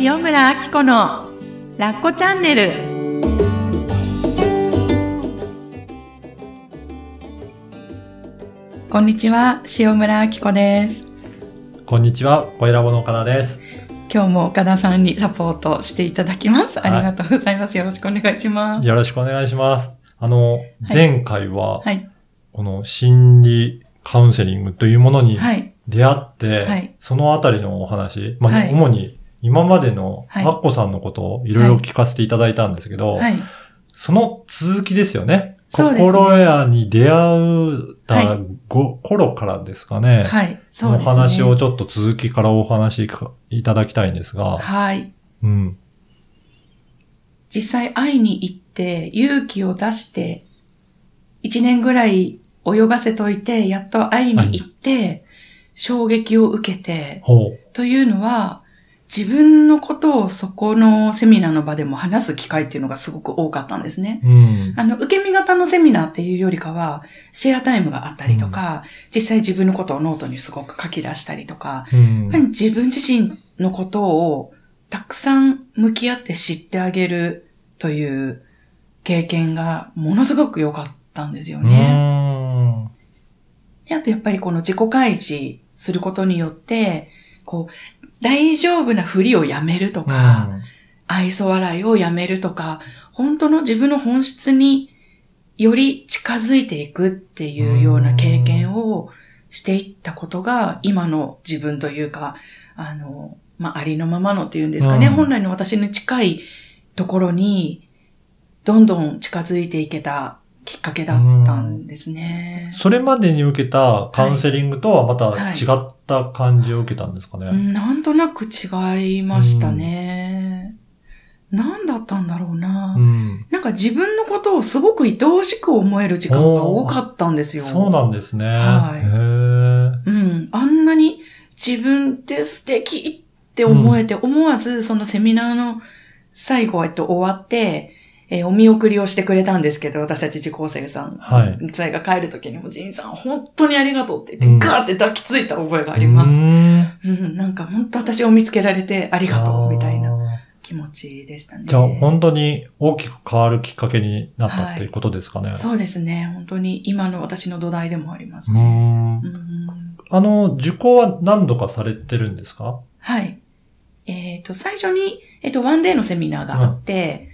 塩村あき子のラッコチャンネル。こんにちは塩村あき子です。こんにちは、小ラボの岡田です。今日も岡田さんにサポートしていただきます。ありがとうございます、よろしくお願いします。よろしくお願いします。あの、前回は、はい。この心理カウンセリングというものにはい。出会って、はい。そのあたりのお話、まあ、はい。主に今までのはい。アッコさんのことをいろいろ聞かせていただいたんですけど、はい。その続きですよね。そうですね。心屋に出会った頃からですかね。はい。そうのですね。話をちょっと続きからお話しいただきたいんですが、はい。うん。実際会いに行って勇気を出して一年ぐらい泳がせといてやっと会いに行って衝撃を受けて。というのは自分のことをそこのセミナーの場でも話す機会っていうのがすごく多かったんですね。うん。あの、受け身型のセミナーっていうよりかは、シェアタイムがあったりとか、実際自分のことをノートにすごく書き出したりとか、うん自分自身のことをたくさん向き合って知ってあげるという経験がものすごく良かったんですよね。であとやっぱりこの自己開示することによって、こう、大丈夫なふりをやめるとうか、ん。愛想笑いをやめるとか、本当の自分の本質により近づいていくっていうような経験をしていったことが、今の自分というか、あの、まあ、ありのままのっていうんですかね、うん。本来の私に近いところに、どんどん近づいていけたきっかけだったんですね。それまでに受けたカウンセリングとはまたはい違った感じを受けたんですかね。うんなんとなく違いましたね。何だったんだろうな。うんなんか自分のことをすごく愛おしく思える時間が多かったんですよ。そうなんですね。はいうん。あんなに自分って素敵って思えて、思わずそのセミナーの最後、えっと、終わって、えーお見送りをしてくれたんですけど、私たち受講生さん。はい。それが帰るときにも、ジンさん、本当にありがとうってうん言って、ガーって抱きついた覚えがあります。うーんうん、なんか本当私を見つけられてありがとうみたいな気持ちでしたね。じゃあ本当に大きく変わるきっかけになったっていうことですかね。そうですね。本当に今の私の土台でもありますうーね。んうんあの、受講は何度かされてるんですか？はい。えっ、と、最初に、えっ、と、ワンデーのセミナーがあって、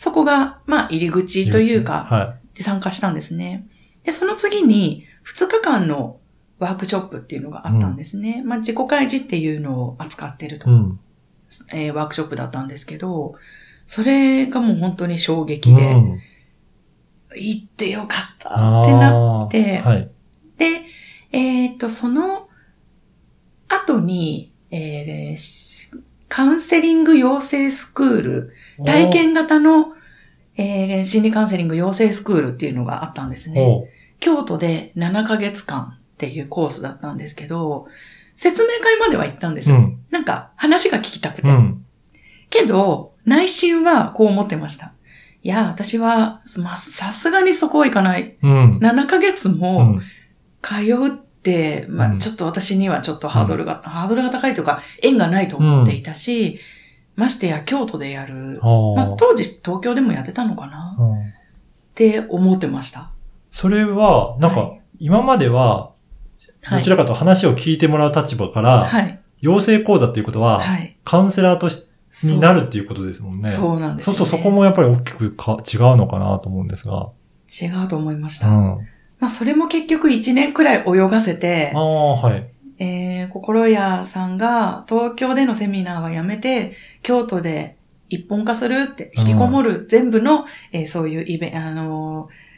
そこが、まあ、入り口というか、はで参加したんですね。で、その次に、2日間のワークショップっていうのがあったんですね。まあ、自己開示っていうのを扱ってるい。と、うん。えーワークショップだったんですけど、それがもう本当に衝撃で、うん行ってよかったってなってはい。で、えっ、と、その後に、えーしカウンセリング養成スクール、体験型の、えー心理カウンセリング養成スクールっていうのがあったんですね。お京都で7ヶ月間っていうコースだったんですけど、説明会までは行ったんですよ。うん。なんか話が聞きたくて。うん。けど、内心はこう思ってました。いや、私は、まあ、さすがにそこは行かない。うん。7ヶ月うも、ん通うまあ、うんちょっと私にはちょっとハードルが、ハードルが高いというか、縁がないと思っていたし、ましてや京都でやる。まあ、当時東京でもやってたのかなうんって思ってました。それは、なんかはい、今までは、はい。どちらかと話を聞いてもらう立場から、はい。養成講座っていうことは、はい。カウンセラーとしそうになるっていうことですもんね。そうなんですよ、ね。そうするとそこもやっぱり大きくか違うのかなと思うんですが。違うと思いました。うん。まあ、それも結局1年くらい泳がせてあ、あ、はい。えー、心屋さんが東京でのセミナーはやめて、京都で一本化するって、引きこもる全部の、えーそういうイベあのー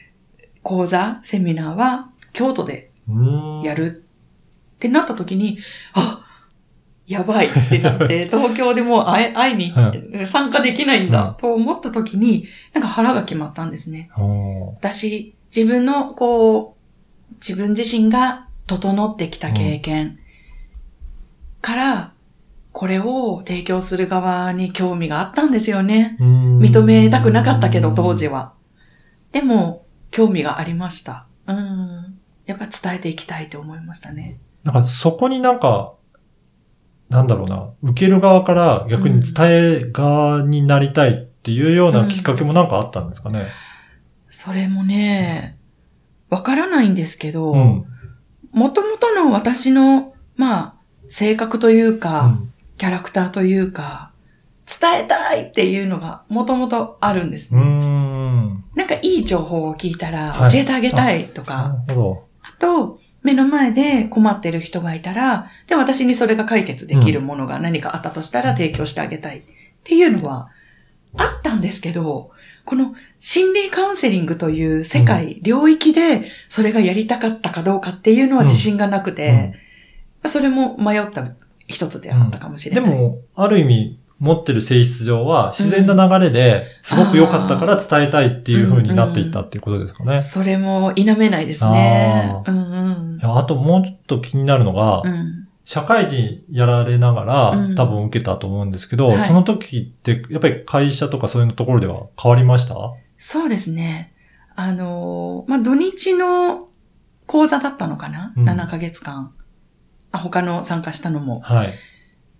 講座、セミナーは京都でや。るってなった時に、あやばいってなって、東京でもう会え会いに、参加できないんだと思った時に、なんか腹が決まったんですね。私、自分の、こう、自分自身が整ってきた経験から、これを提供する側に興味があったんですよね。認めたくなかったけど、当時。は。でも、興味がありました。うん。やっぱ伝えていきたいと思いましたね。なんかそこになんか、なんだろうな、受ける側から逆に伝え側になりたいっていうようなきっかけもなんかあったんですかね？それもね、わからないんですけど、うん。もともとの私の、まあ、性格というか、うんキャラクターというか、伝えたいっていうのがもともとあるんですね。ん。なんかいい情報を聞いたらはい教えてあげたいとか、なるほあと、目の前で困ってる人がいたら、で、私にそれが解決できるものが何かあったとしたら提供してあげたいっていうのはあったんですけど、この心理カウンセリングという世界、領域でそれがやりたかったかどうかっていうのは自信がなくて、それも迷った一つであったかもしど。れない。でも、ある意味、持ってる性質上は自然な流れで、すごく良かったから伝えたいっていう風になっていったっていうことですかね。それも否めないですねあ。うんうんあともうちょっと気になるのが、うん。社会人やられながら、うん多分受けたと思うんですけど、はいその時って、やっぱり会社とかそういうところでは変わりました？そうですね。あのーまあ、土日の講座だったのかな、うん ?7 ヶ月間。あ、他の参加したのも。はい。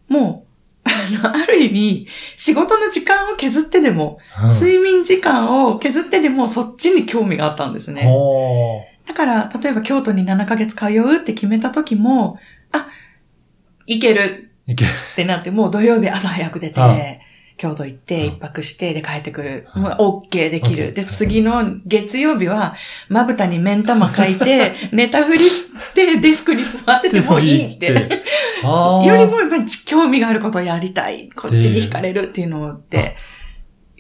もう、あの、ある意味、仕事の時間を削ってでも、うん睡眠時間を削ってでも、そっちに興味があったんですね。だから、例えば京都に7ヶ月通うって決めた時も、あ、行けるいける。ってなって、もう土曜日朝早く出てあ、京都行って、うん一泊して、で帰ってくる。うんもう OK できる。で、次の月曜日は、まぶたに目ん玉書いて、寝たふりして、デスクに座っててもいいって。よりもやっぱり興味があることをやりたい。こっちに惹かれるっていうのって、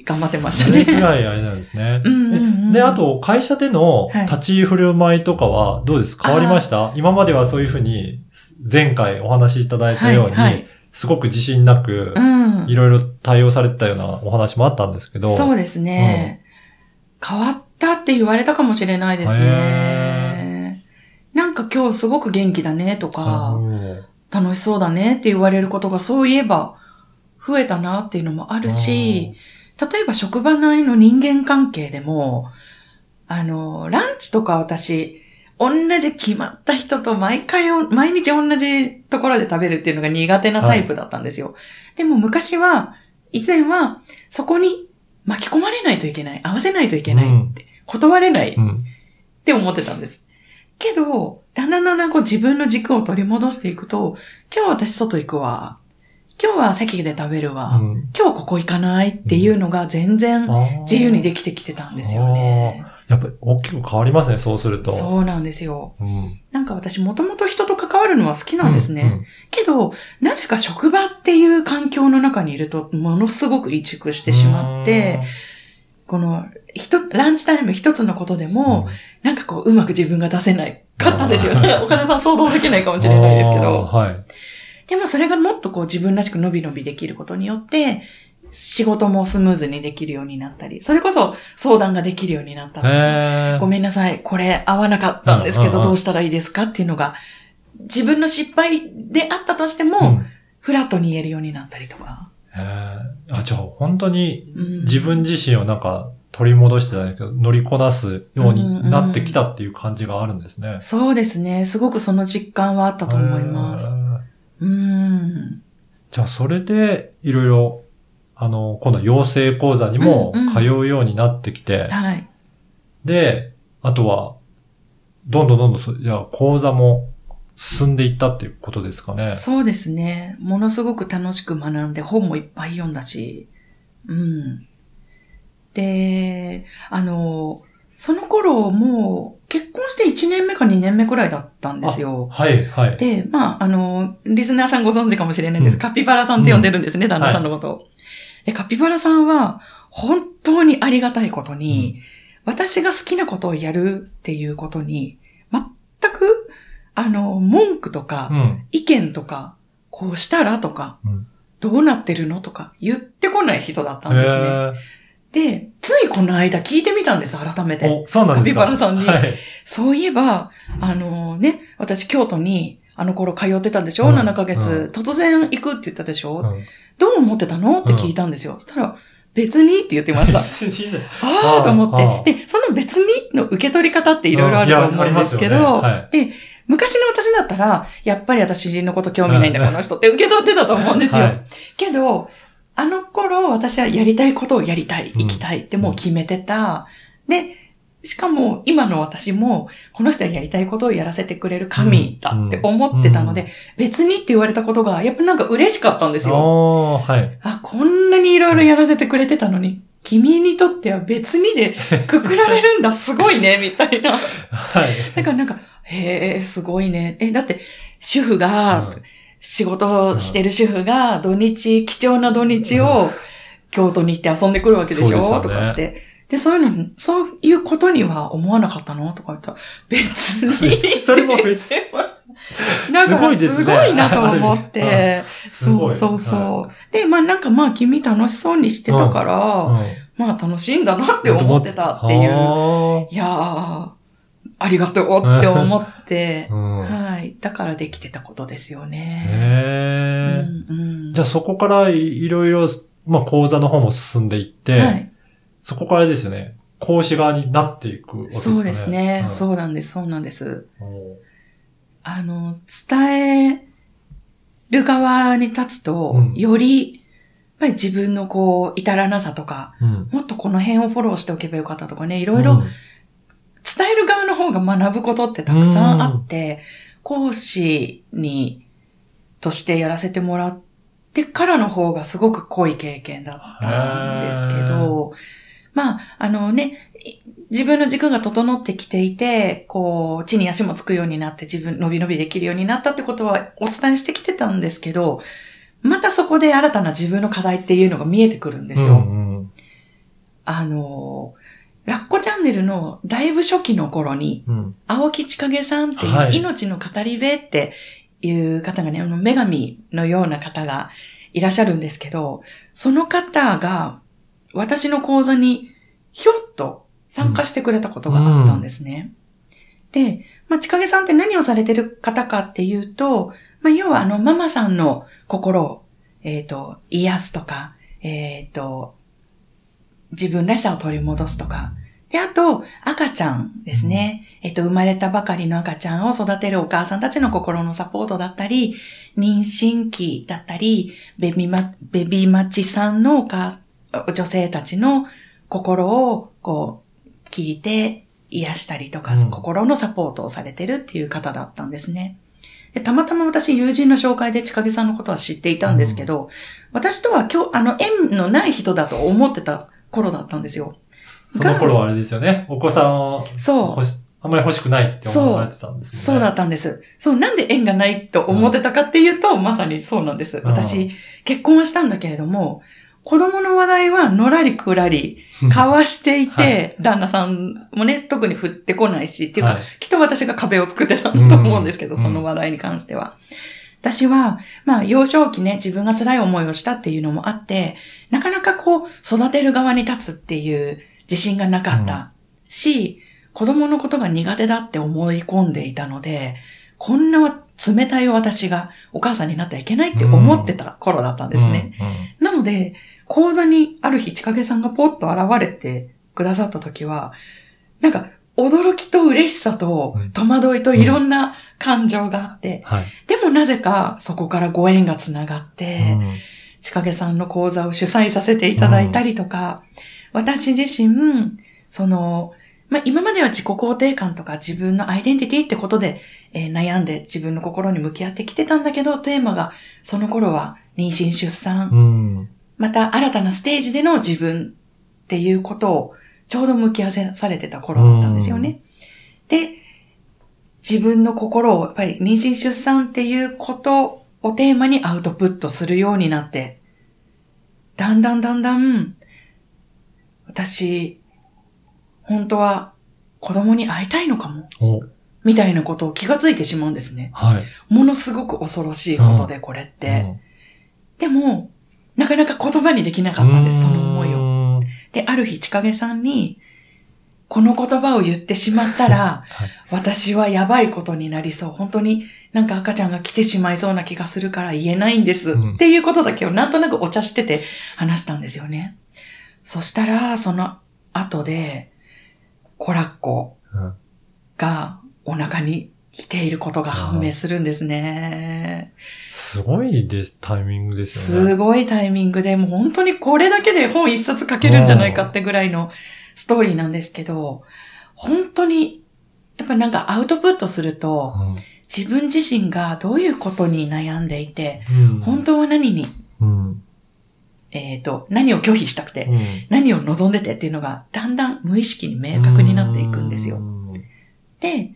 頑張ってましたそれぐね。らいあれなんですね。うんうんうんで、あと、会社でのはい立ち居振る舞いとかはどうですか？変わりました？今まではそういうふうに、前回お話しいただいたように、はいはい。すごく自信なくう、ん。いろいろ対応されてたようなお話もあったんですけど、そうですね、変わったって言われたかもしれないですね。なんか今日すごく元気だねとか、うん楽しそうだねって言われることがそういえば増えたなっていうのもあるし、例えば職場内の人間関係でも、あの、ランチとか私、同じ決まった人と毎回お、毎日同じところで食べるっていうのが苦手なタイプだったんですよ。でも昔は、以前は、そこに巻き込まれないといけない、合わせないといけないって、断れないうん。って思ってたんです。けど、だんだんだんだんこう自分の軸を取り戻していくと、今日私外行くわ。今日は席で食べるわ。うん今日ここ行かないっていうのが全然自由にできてきてたんですよね。やっぱり大きく変わりますね、そうすると。そうなんですよ。うん。なんか私もともと人と関わるのは好きなんですね。うんけど、なぜか職場っていう環境の中にいると、ものすごく萎縮してしまって、、この、ひと、ランチタイム一つのことでうんも、なんかこう、うまく自分が出せないかったんですよね。岡田さん想像できないかもしれないですけど。はい。でもそれがもっとこう自分らしく伸び伸びできることによって、仕事もスムーズにできるようになったり、それこそ相談ができるようになったごめんなさい、これ合わなかったんですけど、うんうんうんどうしたらいいですかっていうのが、自分の失敗であったとしても、うんフラットに言えるようになったりとか。あ、じゃあ本当にうん自分自身をなんか取り戻してたんですけど、乗りこなすようになってきたっていう感じがあるんですね。そうですね。すごくその実感はあったと思います。うん。じゃあそれでいろいろ、あの、今度は養成講座にもうんうん通うようになってきて、はい。で、あとは、どんどんどんどんそ、じゃあ講座も進んでいったっていうことですかね。そうですね。ものすごく楽しく学んで本もいっぱい読んだし。うん。で、あの、その頃もう結婚して1年目か2年目くらいだったんですよ。はい、はい。で、まあ、あの、リスナーさんご存知かもしれないんです。うんカピバラさんって呼んでるんですね、旦那さんのことを。で、カピバラさんは、本当にありがたいことに、私が好きなことをやるっていうことに、全く、あの、文句とか、うん。意見とか、こうしたらとか、うんどうなってるのとか言ってこない人だったんですね。へで、ついこの間聞いてみたんです、改めて。そうなんですかカピバラさんにはい。そういえば、あのね、私京都にあの頃通ってたでしょ、うん ?7 ヶ月、うん。突然行くって言ったでしょ、うん。どう思ってたの？って聞いたんですよ。そしたら、別にって言ってました。ああと思って。で、その別にの受け取り方っていろいろあると思うんですけど、ね。はで、昔の私だったら、やっぱり私のこと興味ないんだ、この人って受け取ってたと思うんですよ。はい。けど、あの頃私はやりたいことをやりたい、うん行きたいってもう決めてた。で、しかも今の私も、この人はやりたいことをやらせてくれる神だって思ってたので、別にって言われたことが、やっぱなんか嬉しかったんですよ。はい。あ、こんなにいろいろやらせてくれてたのに、君にとっては別にで くくられるんだ、すごいね、みたいな。はい。だからなんか、へえ、すごいね。え、だって、主婦が、うん仕事をしてる主婦が土日、貴重な土日を京都に行って遊んでくるわけでしょ、そうとかって。で、そういうの、そういうことには思わなかったの？とか言ったら、別に。それも別に。だからすごいなと思って。そうそうそう。で、まあなんかまあ君楽しそうにしてたから、はいまあ楽しいんだなって思ってたっていう。あいやー、ありがとうって思ってはい。だからできてたことですよね。へーじゃあそこからいろいろ、まあ講座の方も進んでいって、はい。そこからですよね、講師側になっていくわけですかね。そうですね。うそうなんです。そうなんです。あの、伝える側に立つと、うんより、やっぱり自分のこう、至らなさとか、うん。もっとこの辺をフォローしておけばよかったとかね、いいろいろ伝える側の方が学ぶことってたくさんあって、講師に、としてやらせてもらってからの方がすごく濃い経験だったんですけど、まあ、あのね、い自分の軸が整ってきていて、こう、地に足もつくようになって自分、伸び伸びできるようになったってことはお伝えしてきてたんですけど、またそこで新たな自分の課題っていうのが見えてくるんですよ。うんうんあの、ラッコチャンネルのだいぶ初期の頃に、うん。青木千景さんっていう、はい命の語り部っていう方がね、あの、女神のような方がいらっしゃるんですけど、その方が私の講座にひょっと参加してくれたことがあったんですね。で、まあ、千景さんって何をされてる方かっていうと、まあ、要はあの、ママさんの心を、えっ、と、癒すとか、えっ、と、自分らしさを取り戻すとか、で、あと、赤ちゃんですね。えっと、生まれたばかりの赤ちゃんを育てるお母さんたちの心のサポートだったり、妊娠期だったり、ベビマ、ベビーマチさんのお母女性たちの心を、こう、聞いて癒したりとか、うん心のサポートをされてるっていう方だったんですね。でたまたま私、友人の紹介で千景さんのことは知っていたんですけど、私とは今日、あの、縁のない人だと思ってた頃だったんですよ。その頃はあれですよね。お子さんをそうあんまり欲しくないって思われてたんですよね。そうだったんです。そう、なんで縁がないと思ってたかっていうと、まさにそうなんです。私、結婚はしたんだけれども、子供の話題はのらりくらり交わしていて、は旦那さんもね、特に振ってこないし、っていうか、はい。きっと私が壁を作ってたんだと思うんですけど、うん。その話題に関しては。私は、まあ、幼少期ね、自分が辛い思いをしたっていうのもあって、なかなかこう、育てる側に立つっていう自信がなかったし、子供のことが苦手だって思い込んでいたので、こんな冷たい私がお母さんになってはいけないって思ってた頃だったんですね。うん。なので、講座にある日、ちかげさんがポッと現れてくださった時は、なんか、驚きと嬉しさとうん戸惑いといろんな感情があって、はい。でもなぜかそこからご縁がつながって、うんちかげさんの講座を主催させていただいたりとか、私自身、その、まあ、今までは自己肯定感とか自分のアイデンティティってことで、えー悩んで自分の心に向き合ってきてたんだけど、テーマがその頃は妊娠出産、うん。また新たなステージでの自分っていうことをちょうど向き合わせされてた頃だったんですよね。で、自分の心をやっぱり妊娠出産っていうことをテーマにアウトプットするようになって、だんだんだんだん、私、本当は子供に会いたいのかも、お、みたいなことを気がついてしまうんですね。はい。ものすごく恐ろしいことで、これって。でも、なかなか言葉にできなかったんです、その思いを。を。で、ある日、ちかげさんに、この言葉を言ってしまったら、はい私はやばいことになりそう。本当になんか赤ちゃんが来てしまいそうな気がするから言えないんです。うんっていうことだけをなんとなくお茶してて話したんですよね。そしたら、その後で、コラッコうんがお腹に来ていることが判明するんですね。すごいでタイミングですよね。すごいタイミングで、もう本当にこれだけで本一冊書けるんじゃないかってぐらいのストーリーなんですけど、本当に、やっぱなんかアウトプットすると、自分自身がどういうことに悩んでいて、うん本当は何に、うんえっ、と、何を拒否したくて、うん何を望んでてっていうのが、だんだん無意識に明確になっていくんですよ。うんで、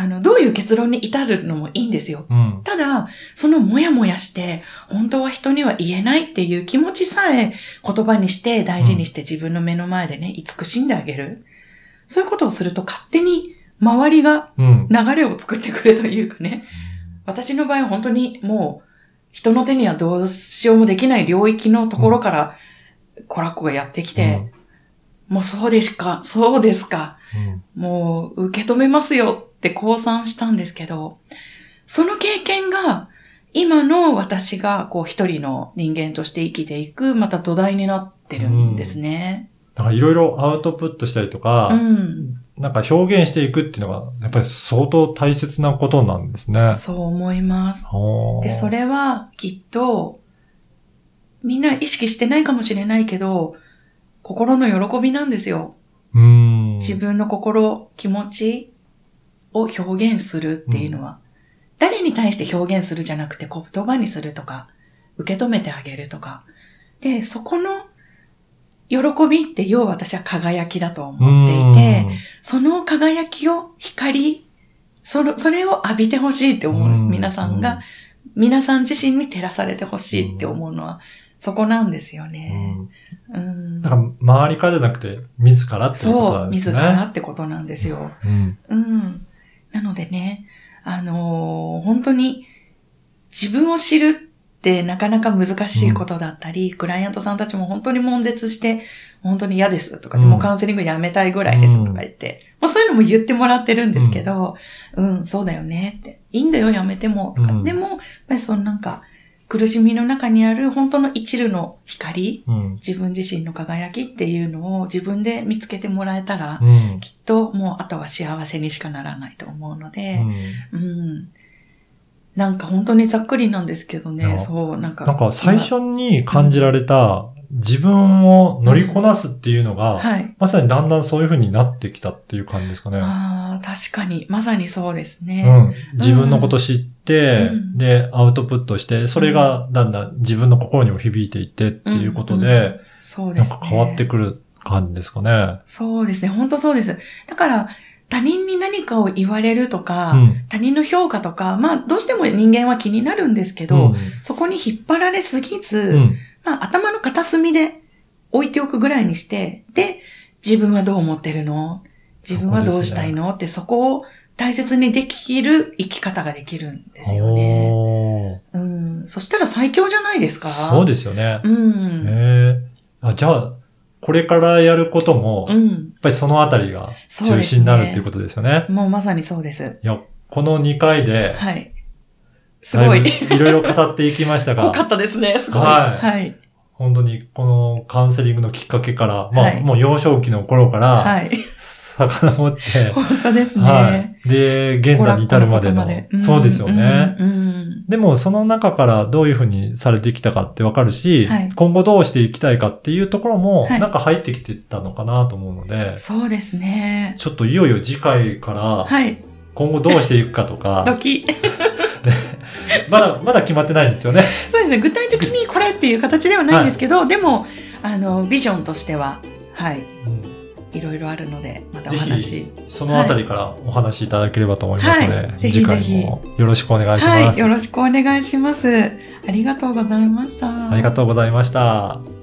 あの、どういう結論に至るのもいいんですよ。うんただ、そのもやもやして、本当は人には言えないっていう気持ちさえ言葉にして大事にして自分の目の前でね、慈しんであげる。そういうことをすると勝手に周りがうん流れを作ってくれというかね。私の場合は本当にもう人の手にはどうしようもできない領域のところからコラッコがやってきて、もうそうですか、そうですか。うんもう受け止めますよって降参したんですけど、その経験が今の私がこう一人の人間として生きていくまた土台になってるんですね。だからいろいろアウトプットしたりとか、うん。なんか表現していくっていうのが、やっぱり相当大切なことなんですね。そう思います。で、それはきっとみんな意識してないかもしれないけど、心の喜びなんですよ。うん。自分の心、気持ちを表現するっていうのは、誰に対して表現するじゃなくて言葉にするとか、受け止めてあげるとか。で、そこの喜びって要は私は輝きだと思っていて、その輝きを光、その、それを浴びてほしいって思うんです。うん皆さんが、皆さん自身に照らされてほしいって思うのは、そこなんですようん、ね。うん。だから周りからじゃなくて、自らっていうことそう、なんですね。自らってことなんですよ。うん。うん。なのでね、あのー本当に自分を知るってなかなか難しいことだったり、クライアントさんたちも本当に悶絶して、本当に嫌ですとか、うん。もうカウンセリングやめたいぐらいですとか言って、まあそういうのも言ってもらってるんですけど、うん、そうだよねって。いいんだよ、やめても。とか。うん。でも、やっぱりそのなんか、苦しみの中にある本当の一縷の光、うん。自分自身の輝きっていうのを自分で見つけてもらえたら、うん。きっともうあとは幸せにしかならないと思うので、うん。なんか本当にざっくりなんですけどね、そう、なんか。なんか最初に感じられた自分を乗りこなすっていうのが、はい。まさにだんだんそういう風になってきたっていう感じですかね。ああ、確かに、まさにそうですうね。ん。自分のこと知って、うんで、アウトプットして、それがだんだん自分の心にも響いていってっていうことで、うんうそうですね。なんか変わってくる感じですかね。そうですね、本当そうです。だから、他人に何かを言われるとか、うん他人の評価とか、まあ、どうしても人間は気になるんですけど、うんそこに引っ張られすぎず、うん。まあ、頭の片隅で置いておくぐらいにして、で、自分はどう思ってるの？自分はどうしたいの、ってそこを大切にできる生き方ができるんですよね。うん。そしたら最強じゃないですか？そうですよね。うん。あ、じゃあ、これからやることも、やっうん。ぱりそのあたりが中心になるっていうことですよね。もうまさにそうです。いや、この2回で、はい。すごい。だいろいろ語っていきましたが濃、かったですね、すごい。はいはい。本当にこのカウンセリングのきっかけから、まあ、はいもう幼少期の頃から、はい。遡って、本当ですね。はい。で、現在に至るまでの、うんそうですよね。うんうんでも、その中からどういうふうにされてきたかってわかるし、はい今後どうしていきたいかっていうところも、はいなんか入ってきてたのかなと思うので、そうですね。ちょっといよいよ次回から、はい。今後どうしていくかとか、ドキ。まだ、まだ決まってないんですよね。そうですね。具体的にこれっていう形ではないんですけど、でも、あの、ビジョンとしては、はい。いろいろあるので、またおぜ話ひ。そのあたりからお話しいただければと思いますので、はいぜひ次回ぜひもよろしくお願いします。はい。よろしくお願いします。ありがとうございました。ありがとうございました。